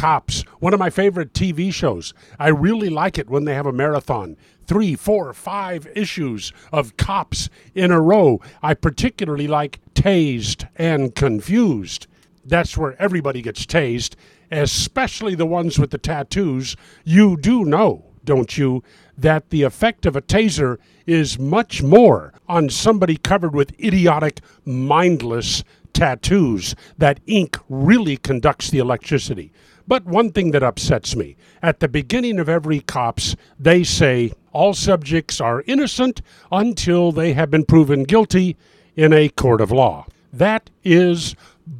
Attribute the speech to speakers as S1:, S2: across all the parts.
S1: Cops, one of my favorite TV shows. I really like it when they have a marathon. Three, four, five issues of cops in a row. I particularly like Tased and Confused. That's where everybody gets tased, especially the ones with the tattoos. You do know, don't you, that the effect of a taser is much more on somebody covered with idiotic, mindless tattoos. That ink really conducts the electricity. But one thing that upsets me at the beginning of every COPS, they say all subjects are innocent until they have been proven guilty in a court of law. That is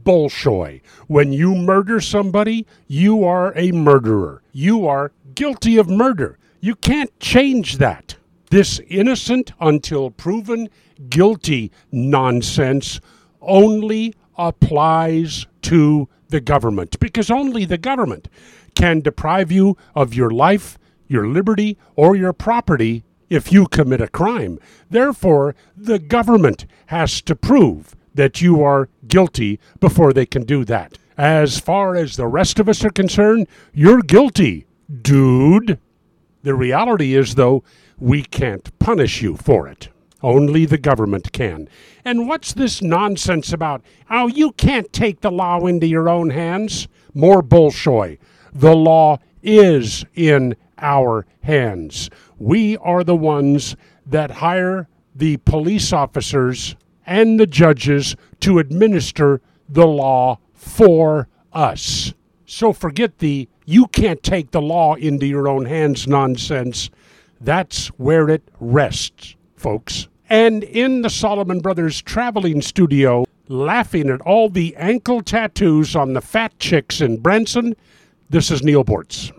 S1: bullshoy. When you murder somebody, you are a murderer. You are guilty of murder. You can't change that. This innocent until proven guilty nonsense only applies to the government because only the government can deprive you of your life, your liberty, or your property if you commit a crime. Therefore, the government has to prove that you are guilty before they can do that. As far as the rest of us are concerned, you're guilty, dude. The reality is, though, we can't punish you for it. Only the government can. And what's this nonsense about, oh, you can't take the law into your own hands? More bullshoy. The law is in our hands. We are the ones that hire the police officers and the judges to administer the law for us. So forget the you can't take the law into your own hands nonsense. That's where it rests, folks. And in the Solomon Brothers traveling studio, laughing at all the ankle tattoos on the fat chicks in Branson, this is Neal Boortz.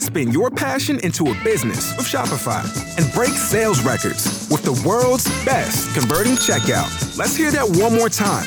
S2: Spin your passion into a business with Shopify and break sales records with the world's best converting checkout. Let's hear that one more time.